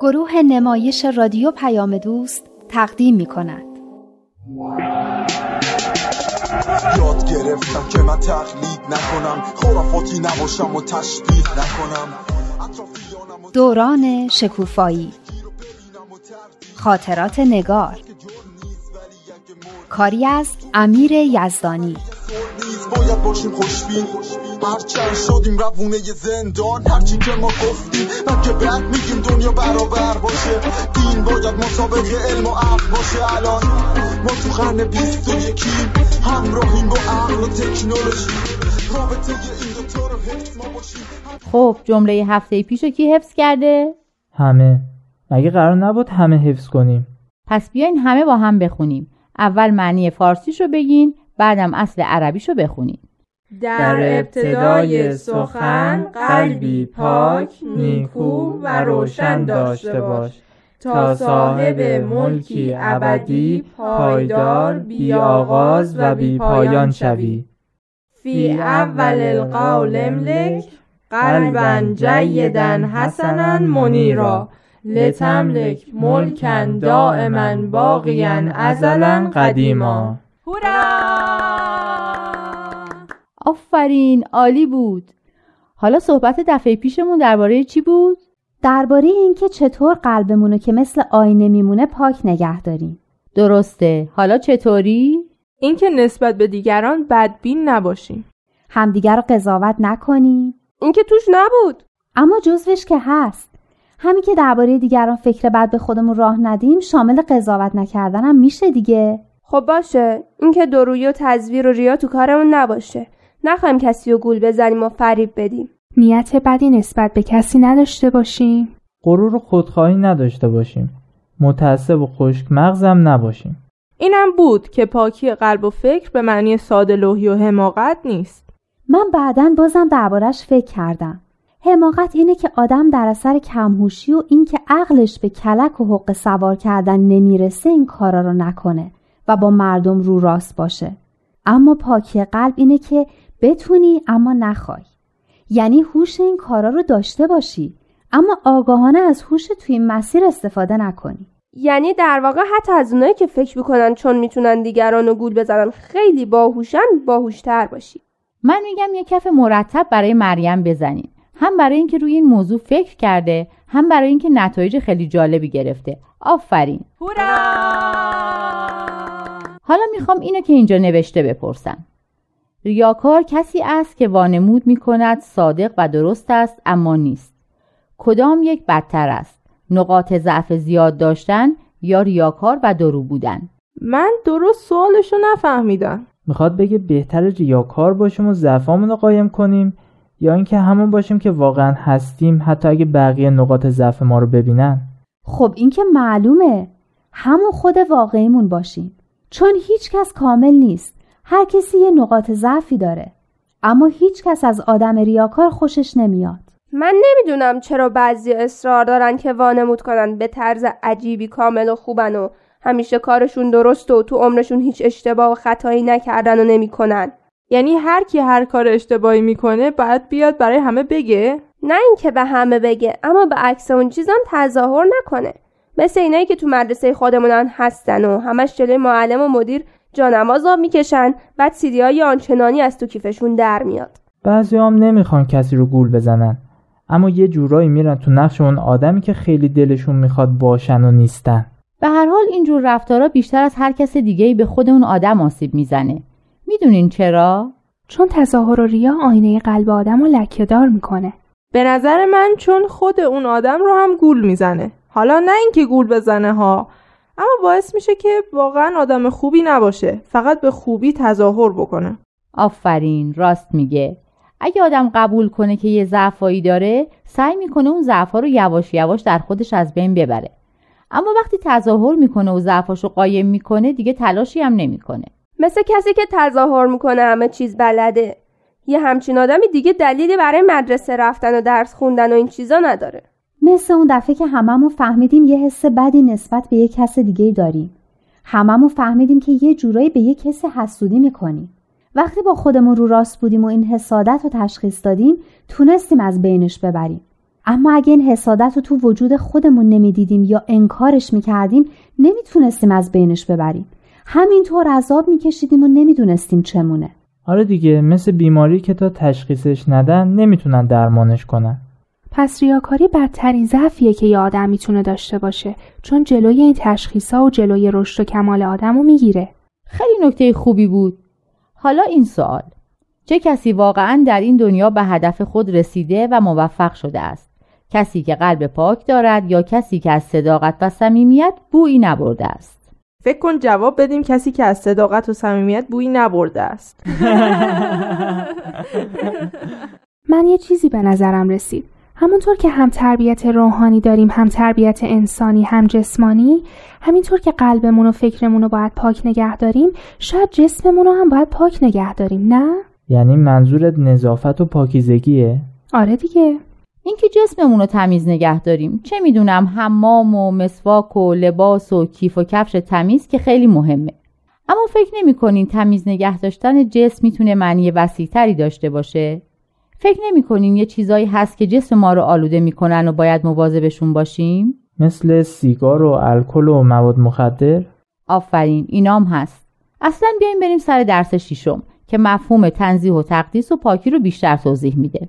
گروه نمایش رادیو پیام دوست تقدیم می کند. یاد گرفتم که من تقلید نکنم خرافاتی نباشم و تشبیه نکنم. دوران شکوفایی. خاطرات نگار. کاری از امیر یزدانی. باید باشیم خوشبین. هرچند شدیم روونه زندان هرچی که ما گفتیم من که دنیا برابر باشه. دین باید مسابق علم و عقل باشه. الان ما تو قرن بیست و یکیم همراهیم با عقل و تکنولوژی. رابطه این دوتا رو حفظ ما باشیم. خب جمله هفته پیش کی حفظ کرده؟ همه. مگه قرار نبود همه حفظ کنیم؟ پس بیاین همه با هم بخونیم. اول معنی فارسیشو بگین بعدم اصل عربیشو بخونین در ابتدای سخن قلبی پاک نیکو و روشن داشته باش. تا صاحب ملکی ابدی پایدار بی آغاز و بی پایان شوی. فی اول القول املک قلبا جیدا حسنا منیرا. لتملک ملکا دائما باقیا ازلا قدیما. آفرین عالی بود. حالا صحبت دفعه پیشمون درباره چی بود؟ درباره اینکه چطور قلبمونو که مثل آینه میمونه پاک نگه داریم. درسته. حالا چطوری؟ اینکه نسبت به دیگران بدبین نباشیم. همدیگر رو قضاوت نکنیم. اینکه توش نبود. اما جزوش که هست. همین که درباره دیگران فکر بد به خودمون راه ندیم شامل قضاوت نکردنم میشه دیگه. خب باشه. اینکه درویی و تزویر و ریا تو کارمون نباشه. نخواهیم کسی رو گول بزنیم و فریب بدیم. نیت بدی نسبت به کسی نداشته باشیم. غرور و خودخواهی نداشته باشیم. متعصب و خشک مغزم نباشیم. اینم بود که پاکی قلب و فکر به معنی ساده لوحی و حماقت نیست. من بعدا بازم دربارش فکر کردم. حماقت اینه که آدم در اثر کمهوشی و اینکه عقلش به کلک و حق سوار کردن نمی‌رسه این کارا رو نکنه و با مردم رو راست باشه. اما پاکی قلب اینه که بتونی اما نخوای. یعنی هوش این کارا رو داشته باشی اما آگاهانه از هوش توی این مسیر استفاده نکنی. یعنی در واقع حتی از اونایی که فکر می‌کنن چون می‌تونن دیگران رو گول بزنن خیلی باهوشن باهوشتر باشی. من میگم یه کف مرتب برای مریم بزنین. هم برای اینکه روی این موضوع فکر کرده هم برای اینکه نتایج خیلی جالبی گرفته. آفرین. حالا می‌خوام اینو که اینجا نوشته بپرسم. ریاکار کسی است که وانمود می‌کند صادق و درست است اما نیست. کدام یک بدتر است نقاط ضعف زیاد داشتن یا ریاکار و درو بودن؟ من درست سوالشو نفهمیدم. می‌خواد بگه بهتر ریاکار باشیم و ضعفامون رو قایم کنیم یا اینکه همون باشیم که واقعا هستیم حتی اگه بقیه نقاط ضعف ما رو ببینن؟ خب این که معلومه. همون خود واقعیمون باشیم. چون هیچ کس کامل نیست. هر کسی یه نقاط ضعفی داره. اما هیچ کس از آدم ریاکار خوشش نمیاد. من نمی‌دونم چرا بعضی اصرار دارن که وانمود کنن به طرز عجیبی کامل و خوبن و همیشه کارشون درست و تو عمرشون هیچ اشتباه و خطایی نکردن و نمی‌کنن. یعنی هر کی هر کار اشتباهی می‌کنه باید بیاد برای همه بگه؟ نه اینکه به همه بگه اما به عکس اون چیزام تظاهر نکنه. مثل اینایی که تو مدرسه خودمونن هستن و همش جلوی معلم و مدیر جانماز آب می‌کشن بعد سیدی های آنچنانی از تو کیفشون در میاد. بعضی هم نمی‌خوان کسی رو گول بزنن. اما یه جورایی میرن تو نقش اون آدمی که خیلی دلشون می‌خواد باشن و نیستن. به هر حال اینجور رفتارا بیشتر از هر کس دیگه به خود اون آدم آسیب می‌زنه. می‌دونین چرا؟ چون تظاهر و ریا آینه قلب آدم رو لکهدار می‌کنه. به نظر من چون خود اون آدم رو هم گول می‌زنه. حالا نه اینکه گول بزنه ها اما باعث میشه که واقعا آدم خوبی نباشه. فقط به خوبی تظاهر بکنه. آفرین راست میگه. اگه آدم قبول کنه که یه ضعفایی داره سعی می‌کنه اون ضعفا رو یواش یواش در خودش از بین ببره. اما وقتی تظاهر می‌کنه و ضعفاشو قایم می‌کنه دیگه تلاشی هم نمی‌کنه. مثل کسی که تظاهر می‌کنه همه چیز بلده. یه همچین آدمی دیگه دلیلی برای مدرسه رفتن و درس خوندن و این چیزا نداره. مثل اون دفعه که هممون فهمیدیم یه حس بدی نسبت به یه کس دیگه داریم. هممون فهمیدیم که یه جورایی به یه کسی حسودی می‌کنیم. وقتی با خودمون رو راست بودیم و این حسادت رو تشخیص دادیم تونستیم از بینش ببریم. اما اگه این حسادت رو تو وجود خودمون نمی‌دیدیم یا انکارش می‌کردیم نمی‌تونستیم از بینش ببریم. همینطور عذاب میکشیدیم و نمی‌دونستیم چمونه. آره دیگه مثل بیماری که تا تشخیصش ندن نمی‌تونن درمانش کنن. پس ریاکاری بدترین ضعفیه که یه آدم می‌تونه داشته باشه چون جلوی این تشخیصا و جلوی رشد و کمال آدم رو می‌گیره. خیلی نکته خوبی بود. حالا این سوال. چه کسی واقعا در این دنیا به هدف خود رسیده و موفق شده است؟ کسی که قلب پاک دارد یا کسی که از صداقت و صمیمیت بویی نبرده است؟ فکر کن جواب بدیم کسی که از صداقت و صمیمیت بویی نبرده است. من یه چیزی به نظرم رسید. همونطور که هم تربیت روحانی داریم هم تربیت انسانی هم جسمانی همینطور که قلبمون و فکرمون رو باید پاک نگه داریم شاید جسممون رو هم باید پاک نگه داریم نه؟ یعنی منظورت نظافت و پاکیزگیه؟ آره دیگه اینکه جسممون رو تمیز نگه داریم چه می‌دونم حمام و مسواک و لباس و کیف و کفش تمیز که خیلی مهمه اما فکر نمی‌کنین تمیز نگه داشتن جسم می‌تونه معنی وسیعتری داشته باشه فکر نمی‌کنین یه چیزایی هست که جسم ما رو آلوده می‌کنن و باید مواظبشون باشیم؟ مثل سیگار و الکل و مواد مخدر؟ آفرین اینام هست. اصلا بیایم بریم سر درس شیشم که مفهوم تنظیح و تقدیس و پاکی رو بیشتر توضیح میده.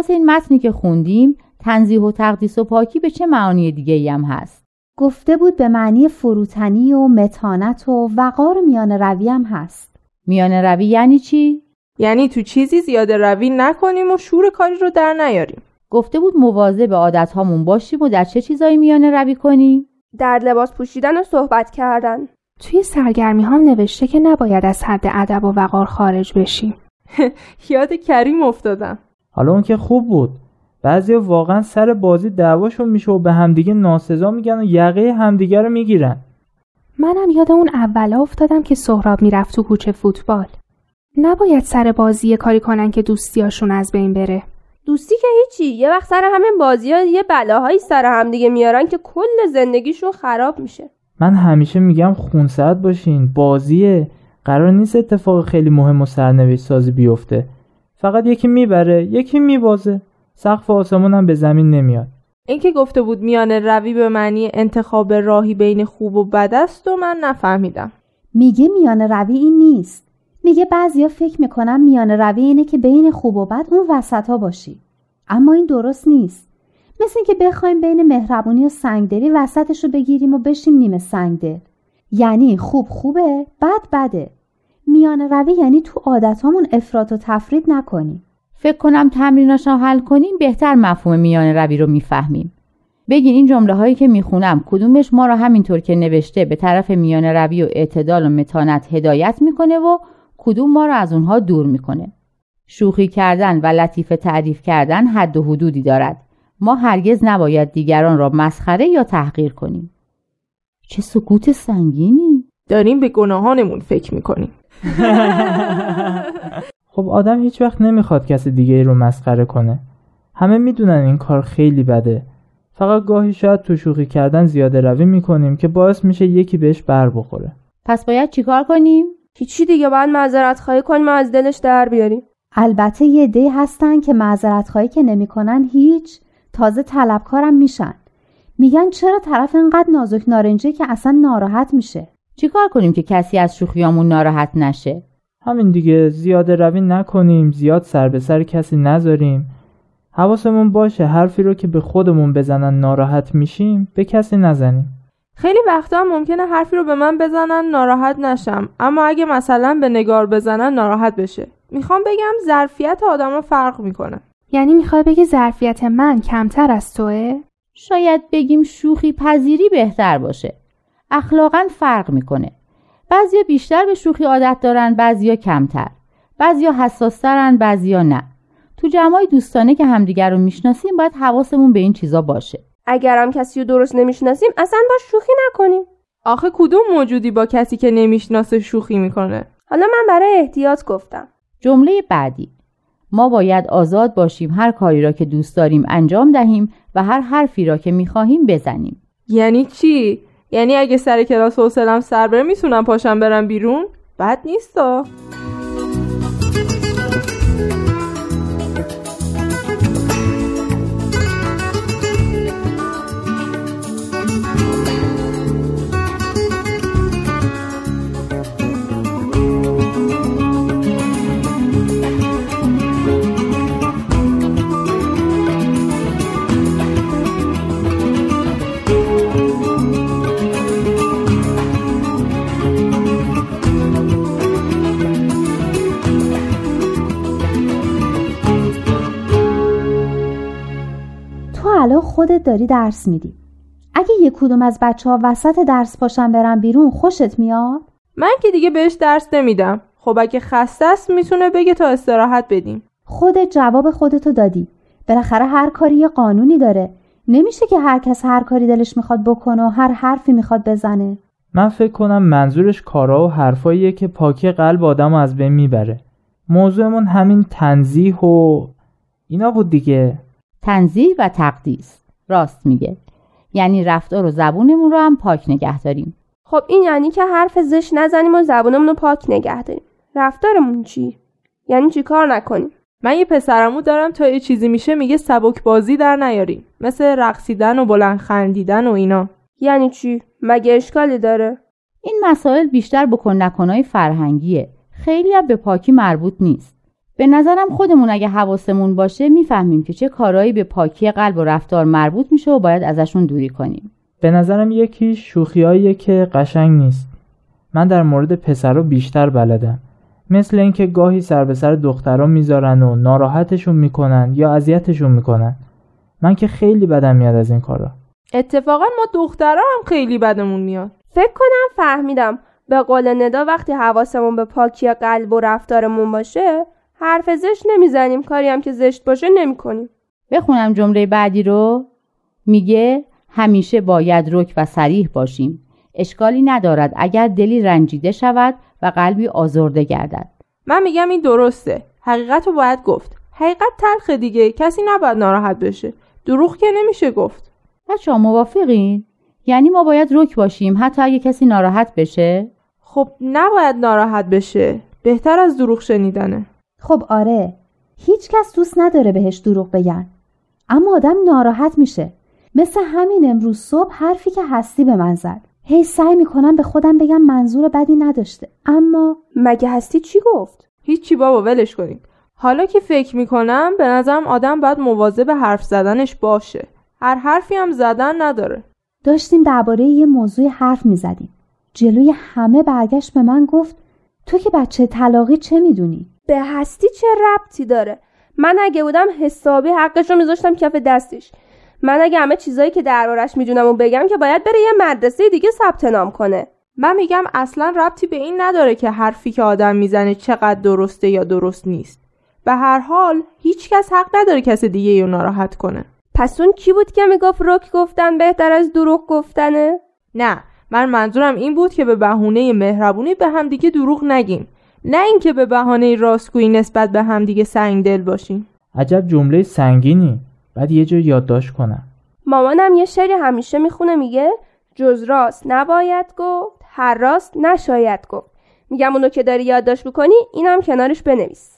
اساس این متنی که خوندیم تنزیه و تقدیس و پاکی به چه معانی دیگه ای هم هست؟ گفته بود به معنی فروتنی و متانت و وقار و میان روی هم هست. میان روی یعنی چی؟ یعنی تو چیزی زیاده روی نکنیم و شور کاری رو در نیاریم. گفته بود مواظب به عادت هامون باشیم و در چه چیزایی میان روی کنیم؟ در لباس پوشیدن و صحبت کردن. توی سرگرمی هم نوشته که نباید از حد ادب و وقار خارج بشیم. یاد کریم افتادم. حالا اون که خوب بود. بعضی واقعا سر بازی دعواشون میشه و به همدیگه ناسزا میگن و یقه همدیگه رو می‌گیرن. منم یاد اون اولا افتادم که سهراب می‌رفت تو کوچه فوتبال. نباید سر بازی کاری کنن که دوستیاشون از بین بره. دوستی که هیچی. یه وقت سر همین بازی ها یه بلاهایی سر همدیگه میارن که کل زندگیشون خراب میشه. من همیشه میگم خونسرد باشین. بازیه. قرار نیست اتفاق خیلی مهم و سرنوشت سازی بیفته. فقط یکی می‌بره یکی میبازه. سقف آسمون هم به زمین نمیاد. اینکه گفته بود میان روی به معنی انتخاب راهی بین خوب و بد است و من نفهمیدم. میگه میان روی این نیست. میگه بعضیا فکر می‌کنن میان روی اینه که بین خوب و بد اون وسط ها باشی. اما این درست نیست. مثل اینکه بخوایم بین مهربونی و سنگدلی وسطش رو بگیریم و بشیم نیمه سنگدل. یعنی خوب خوبه بد بده. میان روی یعنی تو عادتامون افراط و تفرید نکنیم. فکر کنم تمریناش رو حل کنیم بهتر مفهوم میان روی رو می‌فهمیم. بگین این جمله هایی که می‌خونم کدومش ما رو همینطور که نوشته به طرف میان روی و اعتدال و متانت هدایت می‌کنه و کدوم ما رو از اونها دور می‌کنه. شوخی کردن و لطیفه تعریف کردن حد و حدودی دارد. ما هرگز نباید دیگران را مسخره یا تحقیر کنیم. چه سکوت سنگینی. داریم به گناهانمون فکر می‌کنیم. خب آدم هیچ وقت نمی‌خواد کسی دیگه رو مسخره کنه. همه می‌دونن این کار خیلی بده. فقط گاهی شاید تو شوخی کردن زیاده روی می‌کنیم که باعث میشه یکی بهش بر بخوره. پس باید چیکار کنیم؟ هیچی دیگه باید معذرت خواهی کنیم و از دلش در بیاریم. البته یه دی هستن که معذرت خواهی که نمی‌کنن هیچ. تازه طلبکارم میشن. میگن چرا طرف اینقدر نازک نارنجه که اصلا ناراحت میشه؟ چیکار کنیم که کسی از شوخیامون ناراحت نشه؟ همین دیگه زیاده روی نکنیم زیاد سر به سر کسی نذاریم. حواسمون باشه حرفی رو که به خودمون بزنن ناراحت میشیم به کسی نزنیم. خیلی وقتا ممکنه حرفی رو به من بزنن ناراحت نشم. اما اگه مثلا به نگار بزنن ناراحت بشه. می‌خوام بگم ظرفیت آدما فرق می‌کنه. یعنی می‌خوای بگی ظرفیت من کمتر از توه؟ شاید بگیم شوخی پذیری بهتر باشه. اخلاقا فرق می‌کنه. بعضیا بیشتر به شوخی عادت دارن بعضیا کمتر. بعضیا حساسترن بعضیا نه. تو جمعای دوستانه که همدیگر رو می‌شناسیم باید حواسمون به این چیزا باشه. اگرم کسی رو درست نمی‌شناسیم اصلا با شوخی نکنیم. آخه کدوم موجودی با کسی که نمی‌شناسه شوخی می‌کنه؟ حالا من برای احتیاط گفتم. جمله بعدی. ما باید آزاد باشیم هر کاری را که دوست داریم انجام دهیم و هر حرفی را که می‌خواهیم بزنیم. یعنی چی؟ یعنی اگه سر کلاس حوصلم سر بره می‌تونم پاشم برم بیرون؟ بد نیستا. خودت داری درس میدی. اگه یک کدوم از بچه ها وسط درس پاشن برن بیرون خوشت میاد؟ من که دیگه بهش درس نمیدم. خب اگه خسته است می‌تونه بگه تا استراحت بدیم. خودت جواب خودتو دادی. بالاخره هر کاری یه قانونی داره. نمیشه که هر کس هر کاری دلش می‌خواد بکنه و هر حرفی می‌خواد بزنه. من فکر کنم منظورش کارا و حرفاییه که پاکی قلب آدم از بین می‌بره. موضوعمون همین تنزیح و اینا بود دیگه. تنظیح و تقدیس. راست میگه. یعنی رفتار و زبونمون رو هم پاک نگه داریم. خب این یعنی که حرف زشت نزنیم و زبونمون رو پاک نگه داریم. رفتارمون چی؟ یعنی چی کار نکنیم؟ من یه پسرمو دارم تا یه چیزی میشه میگه سبک بازی در نیاریم. مثل رقصیدن و بلند خندیدن و اینا. یعنی چی؟ مگه اشکالی داره؟ این مسائل بیشتر بکن نکنای فرهنگیه. خیلی هم به پاکی مربوط نیست. به نظرم خودمون اگه حواسمون باشه می‌فهمیم که چه کارهایی به پاکی قلب و رفتار مربوط میشه و باید ازشون دوری کنیم. به نظرم یکی شوخیاییه که قشنگ نیست. من در مورد پسرا بیشتر بلدم. مثل اینکه گاهی سر به سر دخترا می‌ذارن و ناراحتشون می‌کنن یا اذیتشون می‌کنن. من که خیلی بدم میاد از این کارا. اتفاقا ما دخترها هم خیلی بدمون میاد. فکر کنم فهمیدم. به قول ندا وقتی حواسمون به پاکی قلب و رفتارمون باشه حرف زشت نمی‌زنیم. کاری هم که زشت باشه نمی‌کنیم. بخونم جمله بعدی رو. میگه همیشه باید رک و سریح باشیم. اشکالی ندارد اگر دلی رنجیده شود و قلبی آزرده گردد. من میگم این درسته. حقیقت رو باید گفت. حقیقت تلخ دیگه. کسی نباید ناراحت بشه. دروغ که نمیشه گفت. بچه موافقین؟ یعنی ما باید رک باشیم حتی اگه کسی ناراحت بشه؟ خب نباید ناراحت بشه. بهتر از دروغ شنیدنه. خب آره هیچ کس دوست نداره بهش دروغ بگن. اما آدم ناراحت میشه. مثل همین امروز صبح حرفی که هستی به من زد. هی سعی می‌کنم به خودم بگم منظور بدی نداشته. اما مگه هستی چی گفت؟ هیچی بابا ولش کنید حالا که فکر می‌کنم به نظرم آدم باید مواظب حرف زدنش باشه. هر حرفی هم زدن نداره. داشتیم درباره یه موضوع حرف می‌زدیم. جلوی همه برگشت به من گفت تو که بچه طلاقی چه می‌دونی؟ به هستی چه ربطی داره؟ من اگه بودم حسابی حقش رو میذاشتم کف دستش من اگه همه چیزایی که دربارش می‌دونم و بگم که باید بره یه مدرسه دیگه ثبت نام کنه. من میگم اصلا ربطی به این نداره که حرفی که آدم می‌زنه چقدر درسته یا درست نیست. به هر حال هیچ کس حق نداره کس دیگه رو ناراحت کنه. پس اون کی بود که می‌گفت رک گفتن بهتر از دروغ گفتنه؟ نه. من منظورم این بود که به بهونه مهربونی به همدیگه دروغ نگیم. نه اینکه به بهانه راستگویی نسبت به همدیگه سنگ دل باشیم. عجب جمله سنگینی. بعد یه جا یادداشت کنم. مامانم یه شعری همیشه می‌خونه میگه جز راست نباید گفت هر راست نشاید گفت. میگم اونو که داری یادداشت می‌کنی اینم کنارش بنویس.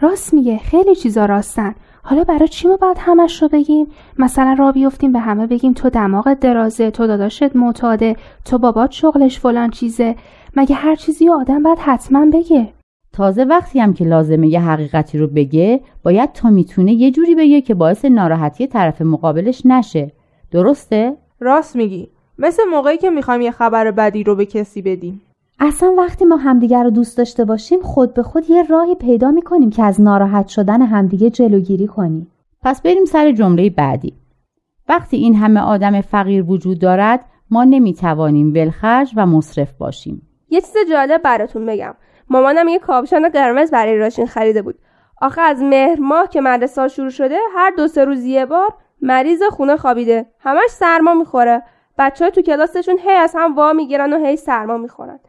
راست میگه خیلی چیزا راستن. حالا برای چی ما باید همش رو بگیم؟ مثلا را بیفتیم به همه بگیم تو دماغت درازه تو داداشت معتاده تو بابات شغلش فلان چیزه. مگه هر چیزی آدم باید حتما بگه؟ تازه وقتی هم که لازمه یه حقیقتی رو بگه باید تا می‌تونه یه جوری بگه که باعث ناراحتی طرف مقابلش نشه. درسته؟ راست میگی. مثل موقعی که می‌خوایم یه خبر بدی رو به کسی بدیم. اصلا وقتی ما همدیگر رو دوست داشته باشیم خود به خود یه راهی پیدا می‌کنیم که از ناراحت شدن همدیگه جلوگیری کنیم. پس بریم سر جمله بعدی. وقتی این همه آدم فقیر وجود دارد ما نمی‌توانیم ولخرج و مصرف باشیم. یه چیز جالب براتون بگم. مامانم یه کاپشن قرمز برای راشین خریده بود. آخه از مهر ماه که مدرسه شروع شده هر دو سه روز یه بار مریض خونه خوابیده. همش سرما می‌خوره. بچه های تو کلاسشون هی از هم وا می‌گیرن و هی سرما می‌خورن.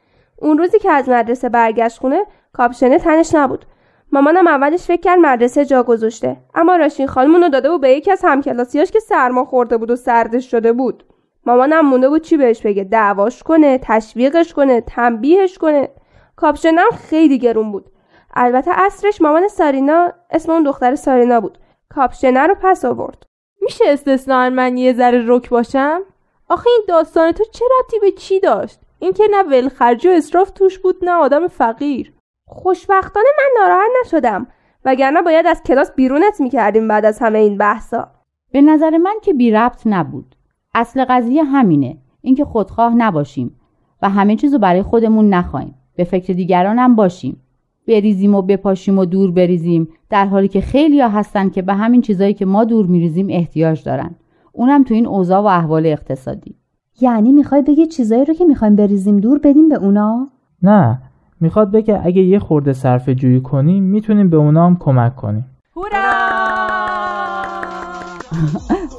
اون روزی که از مدرسه برگشت خونه کاپشنه تنش نبود. مامانم اولش فکر کرد مدرسه جا گذاشته اما راشین خانمونو داده بود به یکی از همکلاسیاش که سرما خورده بود و سردش شده بود. مامانم مونده بود چی بهش بگه دعواش کنه تشویقش کنه تنبیهش کنه. کاپشنم خیلی گرون بود. البته اصرش مامان سارینا اسم اون دختر سارینا بود. کاپشنه رو پس آورد. میشه استثنا من یه ذره رک باشم؟ آخه این داستان تو چه ربطی به چی داشت؟ اینکه نه ولخرجی و اصراف توش بود نه آدم فقیر. خوشبختانه من ناراحت نشدم وگرنه باید از کلاس بیرونت می‌کردیم بعد از همه این بحثا. به نظر من که بی ربط نبود. اصل قضیه همینه اینکه خودخواه نباشیم و همه چیزو برای خودمون نخواهیم. به فکر دیگران هم باشیم. بریزیم و بپاشیم و دور بریزیم در حالی که خیلی ها هستن که به همین چیزایی که ما دور میریزیم احتیاج دارن. اونم تو این اوضاع و احوال اقتصادی. یعنی می‌خوای بگی چیزایی رو که می‌خوایم بریزیم دور بدیم به اونا؟ نه می‌خواد بگه اگه یه خورده صرف جویی کنیم می‌تونیم به اونا هم کمک کنیم.